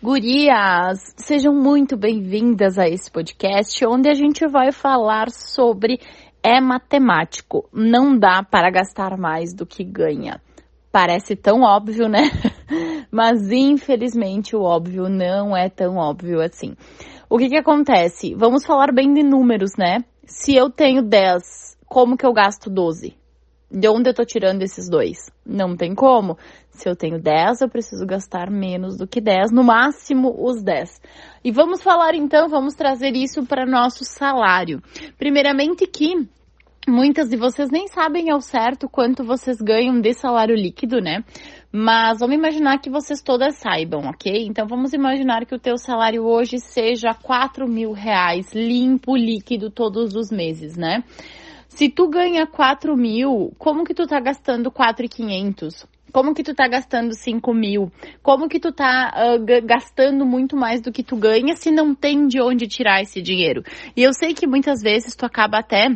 Gurias, sejam muito bem-vindas a esse podcast onde a gente vai falar sobre é matemático, não dá para gastar mais do que ganha. Parece tão óbvio, né? Mas infelizmente o óbvio não é tão óbvio assim. O que que acontece? Vamos falar bem de números, né? Se eu tenho 10, como que eu gasto 12? De onde eu tô tirando esses dois? Não tem como. Se eu tenho 10, eu preciso gastar menos do que 10, no máximo os 10. E vamos falar então, vamos trazer isso para nosso salário. Primeiramente que muitas de vocês nem sabem ao certo quanto vocês ganham de salário líquido, né? Mas vamos imaginar que vocês todas saibam, ok? Então vamos imaginar que o teu salário hoje seja 4 mil reais limpo, líquido todos os meses, né? Se tu ganha 4 mil, como que tu tá gastando 4,500? Como que tu tá gastando 5 mil? Como que tu tá uh, gastando muito mais do que tu ganha se não tem de onde tirar esse dinheiro? E eu sei que muitas vezes tu acaba até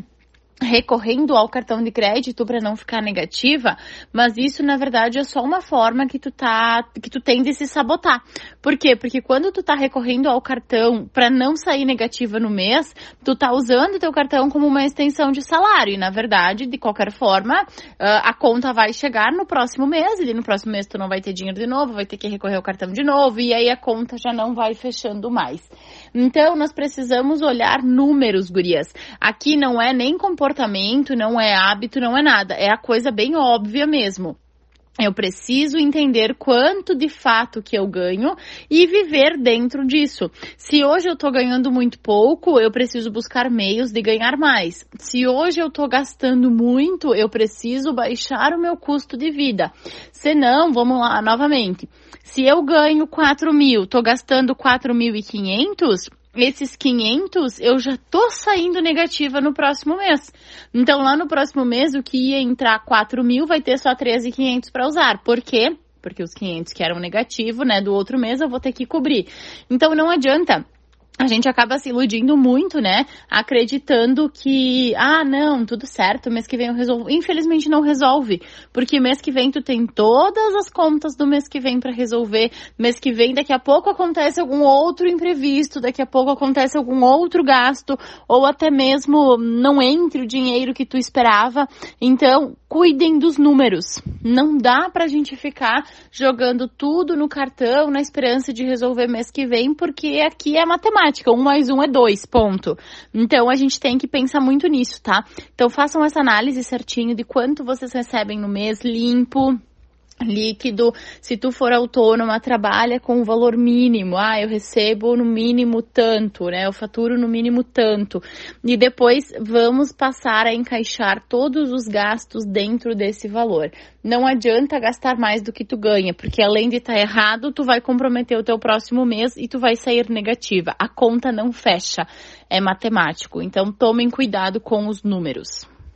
recorrendo ao cartão de crédito para não ficar negativa, mas isso na verdade é só uma forma que tu tá que tu tem de se sabotar. Por quê? Porque quando tu tá recorrendo ao cartão para não sair negativa no mês, tu tá usando teu cartão como uma extensão de salário e na verdade, de qualquer forma, a conta vai chegar no próximo mês e no próximo mês tu não vai ter dinheiro de novo, vai ter que recorrer ao cartão de novo e aí a conta já não vai fechando mais. Então nós precisamos olhar números, gurias. Aqui não é nem comportamento comportamento, não é hábito, não é nada. É a coisa bem óbvia mesmo. Eu preciso entender quanto de fato que eu ganho e viver dentro disso. Se hoje eu tô ganhando muito pouco, eu preciso buscar meios de ganhar mais. Se hoje eu tô gastando muito, eu preciso baixar o meu custo de vida. Se não, vamos lá novamente. Se eu ganho 4 mil, tô gastando 4.500, esses 500 eu já tô saindo negativa no próximo mês. Então lá no próximo mês o que ia entrar 4 mil vai ter só 13,500 para usar. Por quê? Porque os 500 que eram negativo, né, do outro mês eu vou ter que cobrir. Então não adianta a gente acaba se iludindo muito, né? Acreditando que, ah, não, tudo certo, mês que vem eu resolvo. Infelizmente não resolve, porque mês que vem tu tem todas as contas do mês que vem para resolver. Mês que vem, daqui a pouco acontece algum outro imprevisto, daqui a pouco acontece algum outro gasto, ou até mesmo não entre o dinheiro que tu esperava. Então, cuidem dos números. Não dá pra gente ficar jogando tudo no cartão na esperança de resolver mês que vem, porque aqui é matemática, um mais um é dois, ponto. Então a gente tem que pensar muito nisso, tá? Então façam essa análise certinho de quanto vocês recebem no mês limpo, líquido, se tu for autônoma, trabalha com o valor mínimo. Ah, eu recebo no mínimo tanto, né? Eu faturo no mínimo tanto. E depois vamos passar a encaixar todos os gastos dentro desse valor. Não adianta gastar mais do que tu ganha, porque além de estar tá errado, tu vai comprometer o teu próximo mês e tu vai sair negativa. A conta não fecha. É matemático. Então tomem cuidado com os números.